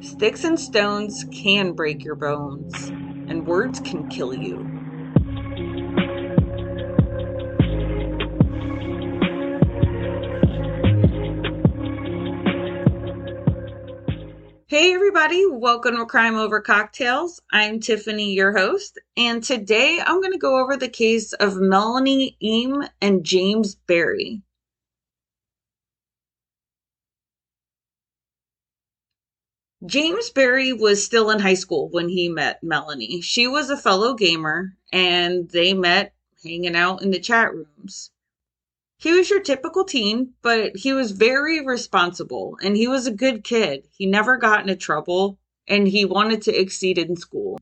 Sticks and stones can break your bones, and words can kill you. Hey, everybody, welcome to Crime Over Cocktails. I'm Tiffany, your host, and today I'm going to go over the case of Melanie Eam and James Barry. James Barry was still in high school when he met Melanie. She was a fellow gamer, and they met hanging out in the chat rooms. He was your typical teen, but he was very responsible and he was a good kid. He never got into trouble and he wanted to exceed in school.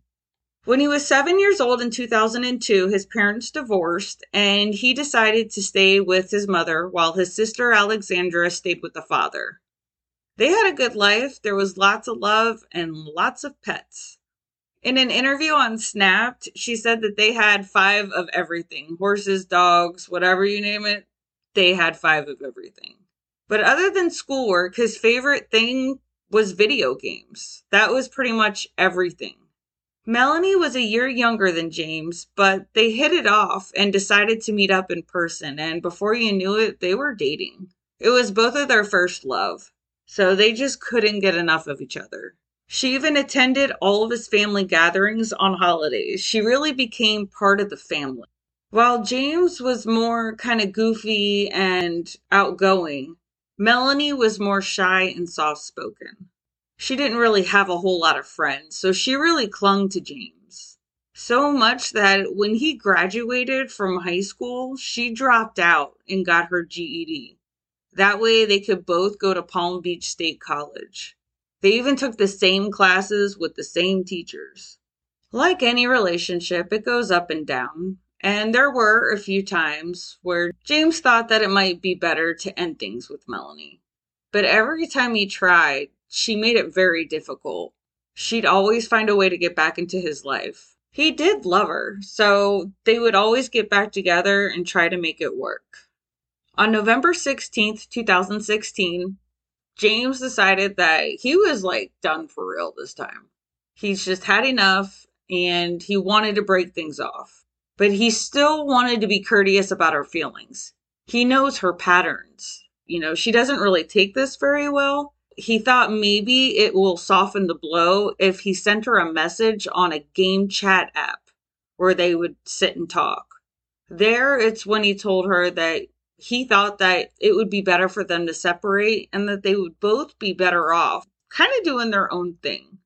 When he was seven years old in 2002, his parents divorced and he decided to stay with his mother while his sister Alexandra stayed with the father. They had a good life. There was lots of love and lots of pets. In an interview on Snapped, she said that they had five of everything horses, dogs, whatever you name it they had five of everything. But other than schoolwork, his favorite thing was video games. That was pretty much everything. Melanie was a year younger than James, but they hit it off and decided to meet up in person. And before you knew it, they were dating. It was both of their first love. So they just couldn't get enough of each other. She even attended all of his family gatherings on holidays. She really became part of the family. While James was more kind of goofy and outgoing, Melanie was more shy and soft spoken. She didn't really have a whole lot of friends, so she really clung to James. So much that when he graduated from high school, she dropped out and got her GED. That way they could both go to Palm Beach State College. They even took the same classes with the same teachers. Like any relationship, it goes up and down. And there were a few times where James thought that it might be better to end things with Melanie. But every time he tried, she made it very difficult. She'd always find a way to get back into his life. He did love her, so they would always get back together and try to make it work. On November 16th, 2016, James decided that he was like done for real this time. He's just had enough and he wanted to break things off but he still wanted to be courteous about her feelings. He knows her patterns. You know, she doesn't really take this very well. He thought maybe it will soften the blow if he sent her a message on a game chat app where they would sit and talk. There, it's when he told her that he thought that it would be better for them to separate and that they would both be better off, kind of doing their own thing.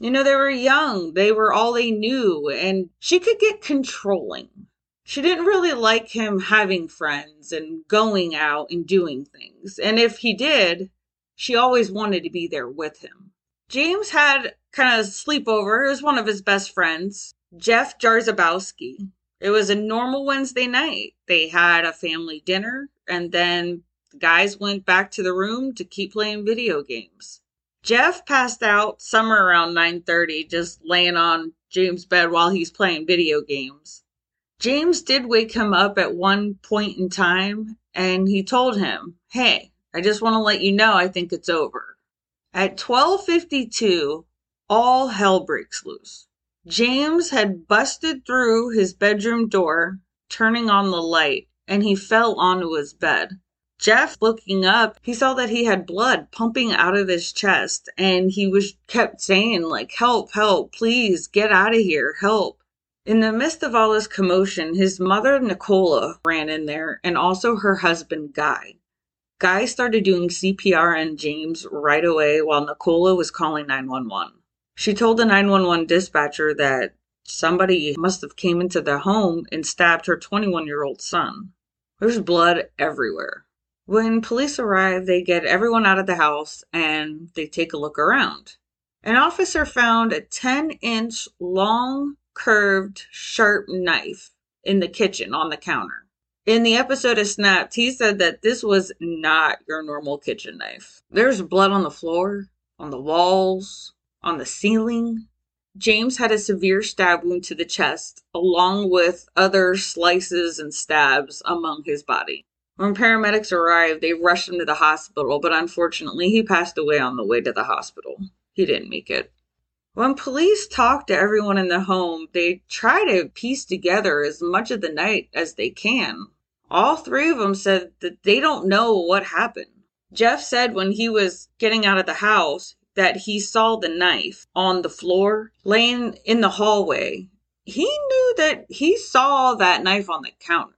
You know, they were young, they were all they knew, and she could get controlling. She didn't really like him having friends and going out and doing things. And if he did, she always wanted to be there with him. James had kind of a sleepover. It was one of his best friends, Jeff Jarzabowski. It was a normal Wednesday night. They had a family dinner, and then the guys went back to the room to keep playing video games. Jeff passed out somewhere around 9:30 just laying on James' bed while he's playing video games. James did wake him up at one point in time and he told him, "Hey, I just want to let you know I think it's over." At 12:52, all hell breaks loose. James had busted through his bedroom door, turning on the light, and he fell onto his bed. Jeff looking up, he saw that he had blood pumping out of his chest and he was kept saying like help, help, please get out of here, help. In the midst of all this commotion, his mother Nicola ran in there and also her husband Guy. Guy started doing CPR on James right away while Nicola was calling 911. She told the 911 dispatcher that somebody must have came into the home and stabbed her 21-year-old son. There's blood everywhere. When police arrive, they get everyone out of the house and they take a look around. An officer found a 10 inch long, curved, sharp knife in the kitchen on the counter. In the episode of Snapped, he said that this was not your normal kitchen knife. There's blood on the floor, on the walls, on the ceiling. James had a severe stab wound to the chest, along with other slices and stabs among his body. When paramedics arrived, they rushed him to the hospital, but unfortunately, he passed away on the way to the hospital. He didn't make it. When police talk to everyone in the home, they try to piece together as much of the night as they can. All three of them said that they don't know what happened. Jeff said when he was getting out of the house that he saw the knife on the floor laying in the hallway. He knew that he saw that knife on the counter.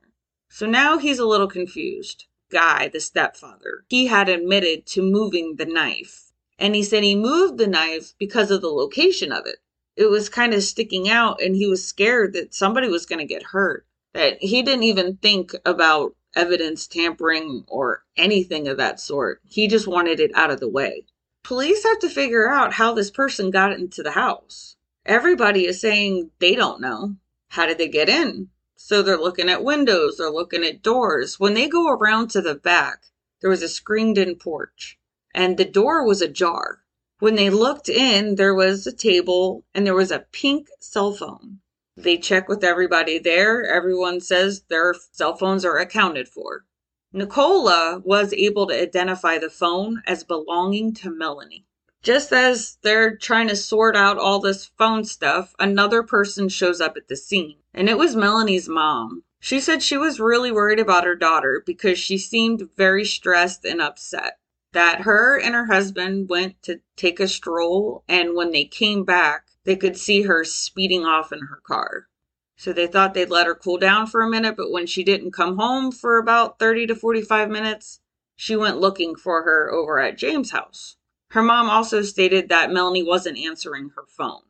So now he's a little confused. Guy, the stepfather, he had admitted to moving the knife. And he said he moved the knife because of the location of it. It was kind of sticking out, and he was scared that somebody was going to get hurt. That he didn't even think about evidence tampering or anything of that sort. He just wanted it out of the way. Police have to figure out how this person got into the house. Everybody is saying they don't know. How did they get in? So they're looking at windows, they're looking at doors. When they go around to the back, there was a screened in porch and the door was ajar. When they looked in, there was a table and there was a pink cell phone. They check with everybody there. Everyone says their cell phones are accounted for. Nicola was able to identify the phone as belonging to Melanie. Just as they're trying to sort out all this phone stuff, another person shows up at the scene, and it was Melanie's mom. She said she was really worried about her daughter because she seemed very stressed and upset. That her and her husband went to take a stroll, and when they came back, they could see her speeding off in her car. So they thought they'd let her cool down for a minute, but when she didn't come home for about 30 to 45 minutes, she went looking for her over at James' house. Her mom also stated that Melanie wasn't answering her phone.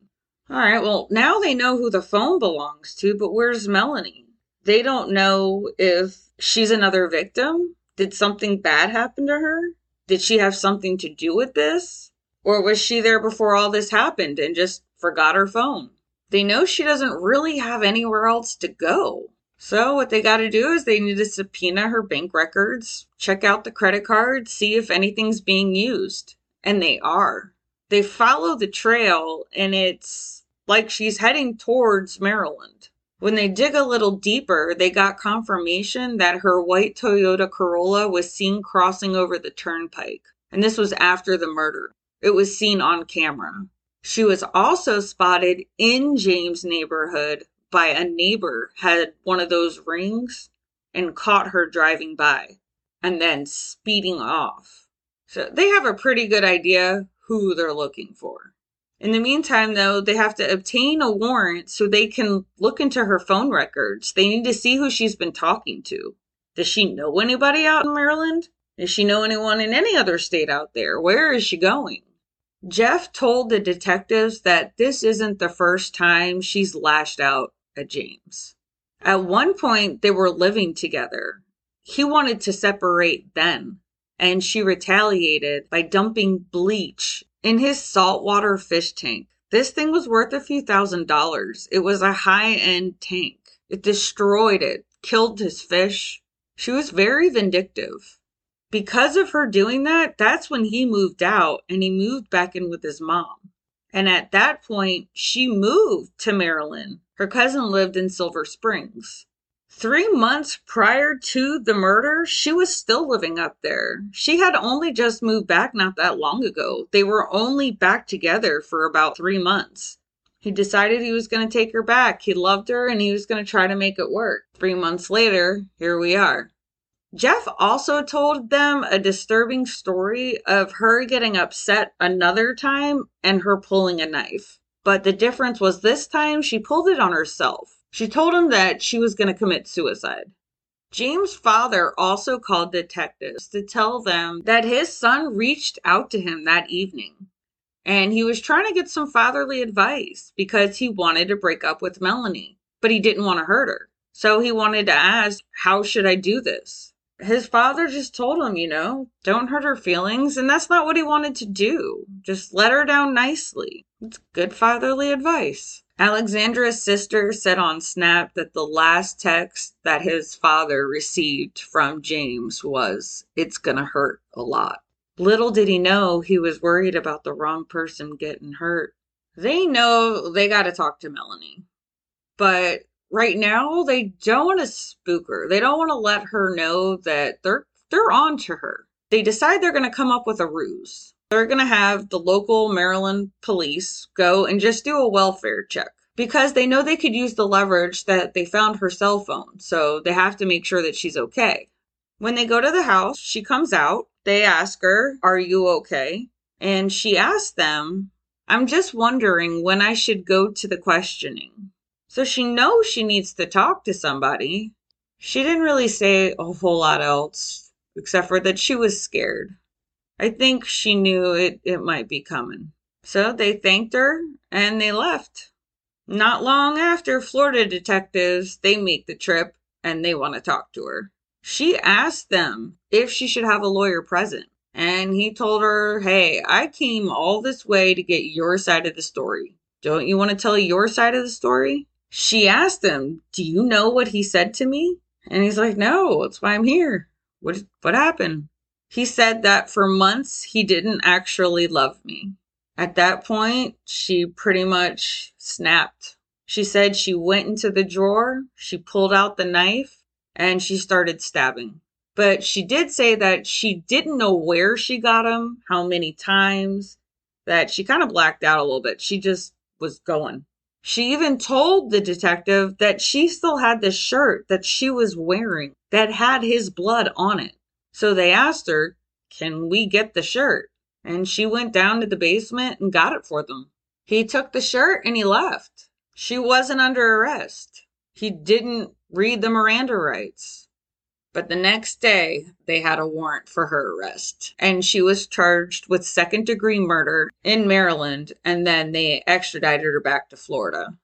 All right, well, now they know who the phone belongs to, but where's Melanie? They don't know if she's another victim. Did something bad happen to her? Did she have something to do with this? Or was she there before all this happened and just forgot her phone. They know she doesn't really have anywhere else to go. So, what they got to do is they need to subpoena her bank records, check out the credit card, see if anything's being used. And they are. They follow the trail, and it's like she's heading towards Maryland. When they dig a little deeper, they got confirmation that her white Toyota Corolla was seen crossing over the turnpike. And this was after the murder. It was seen on camera. She was also spotted in James' neighborhood by a neighbor had one of those rings and caught her driving by and then speeding off. So they have a pretty good idea who they're looking for. In the meantime, though, they have to obtain a warrant so they can look into her phone records. They need to see who she's been talking to. Does she know anybody out in Maryland? Does she know anyone in any other state out there? Where is she going? Jeff told the detectives that this isn't the first time she's lashed out at James. At one point, they were living together. He wanted to separate then, and she retaliated by dumping bleach in his saltwater fish tank. This thing was worth a few thousand dollars. It was a high end tank. It destroyed it, killed his fish. She was very vindictive because of her doing that, that's when he moved out and he moved back in with his mom. And at that point, she moved to Maryland. Her cousin lived in Silver Springs. Three months prior to the murder, she was still living up there. She had only just moved back not that long ago. They were only back together for about three months. He decided he was going to take her back. He loved her and he was going to try to make it work. Three months later, here we are. Jeff also told them a disturbing story of her getting upset another time and her pulling a knife. But the difference was this time she pulled it on herself. She told him that she was going to commit suicide. James' father also called detectives to tell them that his son reached out to him that evening. And he was trying to get some fatherly advice because he wanted to break up with Melanie, but he didn't want to hurt her. So he wanted to ask, How should I do this? His father just told him, you know, don't hurt her feelings. And that's not what he wanted to do. Just let her down nicely. It's good fatherly advice. Alexandra's sister said on Snap that the last text that his father received from James was, It's gonna hurt a lot. Little did he know he was worried about the wrong person getting hurt. They know they gotta talk to Melanie. But right now they don't want to spook her. They don't want to let her know that they're they're on to her. They decide they're going to come up with a ruse. They're going to have the local Maryland police go and just do a welfare check because they know they could use the leverage that they found her cell phone. So they have to make sure that she's okay. When they go to the house, she comes out. They ask her, Are you okay? And she asks them, I'm just wondering when I should go to the questioning. So she knows she needs to talk to somebody. She didn't really say a whole lot else, except for that she was scared. I think she knew it, it might be coming. So they thanked her and they left. Not long after, Florida detectives, they make the trip and they want to talk to her. She asked them if she should have a lawyer present. And he told her, Hey, I came all this way to get your side of the story. Don't you want to tell your side of the story? She asked him, Do you know what he said to me? And he's like, No, that's why I'm here. What what happened? He said that for months he didn't actually love me. At that point, she pretty much snapped. She said she went into the drawer, she pulled out the knife, and she started stabbing. But she did say that she didn't know where she got him, how many times, that she kind of blacked out a little bit. She just was going. She even told the detective that she still had the shirt that she was wearing that had his blood on it. So they asked her, Can we get the shirt? And she went down to the basement and got it for them. He took the shirt and he left. She wasn't under arrest. He didn't read the Miranda rights. But the next day, they had a warrant for her arrest, and she was charged with second degree murder in Maryland, and then they extradited her back to Florida.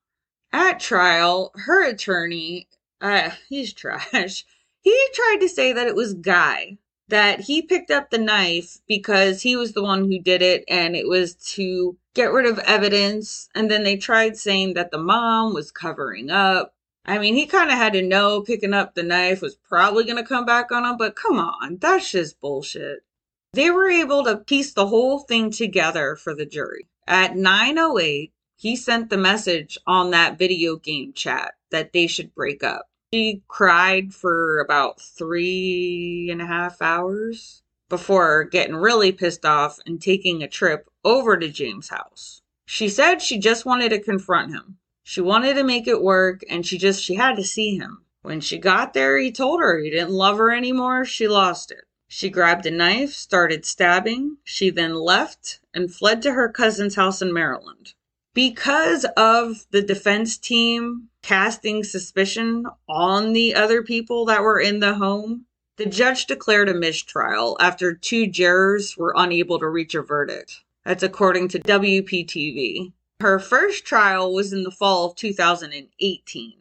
At trial, her attorney, uh, he's trash. He tried to say that it was Guy, that he picked up the knife because he was the one who did it and it was to get rid of evidence. And then they tried saying that the mom was covering up. I mean, he kind of had to know picking up the knife was probably going to come back on him, but come on, that's just bullshit. They were able to piece the whole thing together for the jury. At 908, he sent the message on that video game chat that they should break up. She cried for about three and a half hours before getting really pissed off and taking a trip over to James' house. She said she just wanted to confront him. She wanted to make it work and she just she had to see him. When she got there, he told her he didn't love her anymore. She lost it. She grabbed a knife, started stabbing. She then left and fled to her cousin's house in Maryland. Because of the defense team casting suspicion on the other people that were in the home, the judge declared a mistrial after two jurors were unable to reach a verdict. That's according to WPTV. Her first trial was in the fall of 2018.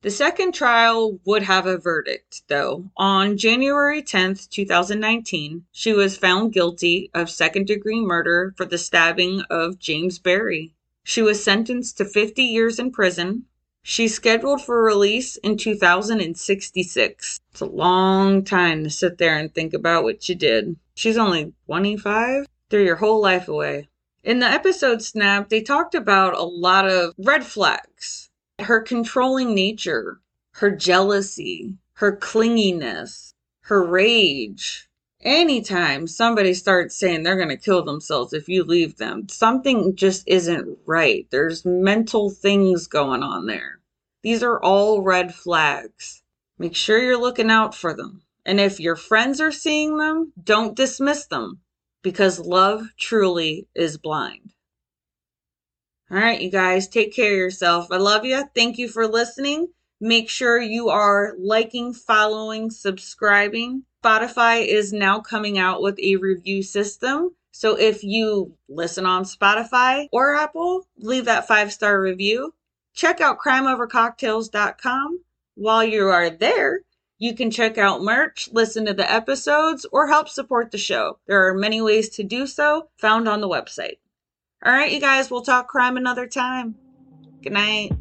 The second trial would have a verdict, though. On January 10th, 2019, she was found guilty of second degree murder for the stabbing of James Barry. She was sentenced to 50 years in prison, She's scheduled for release in 2066. It's a long time to sit there and think about what you did. She's only 25? Threw your whole life away. In the episode Snap, they talked about a lot of red flags. Her controlling nature, her jealousy, her clinginess, her rage. Anytime somebody starts saying they're going to kill themselves if you leave them, something just isn't right. There's mental things going on there. These are all red flags. Make sure you're looking out for them. And if your friends are seeing them, don't dismiss them because love truly is blind. All right, you guys, take care of yourself. I love you. Thank you for listening. Make sure you are liking, following, subscribing. Spotify is now coming out with a review system. So if you listen on Spotify or Apple, leave that five star review. Check out crimeovercocktails.com. While you are there, you can check out merch, listen to the episodes, or help support the show. There are many ways to do so found on the website. All right, you guys, we'll talk crime another time. Good night.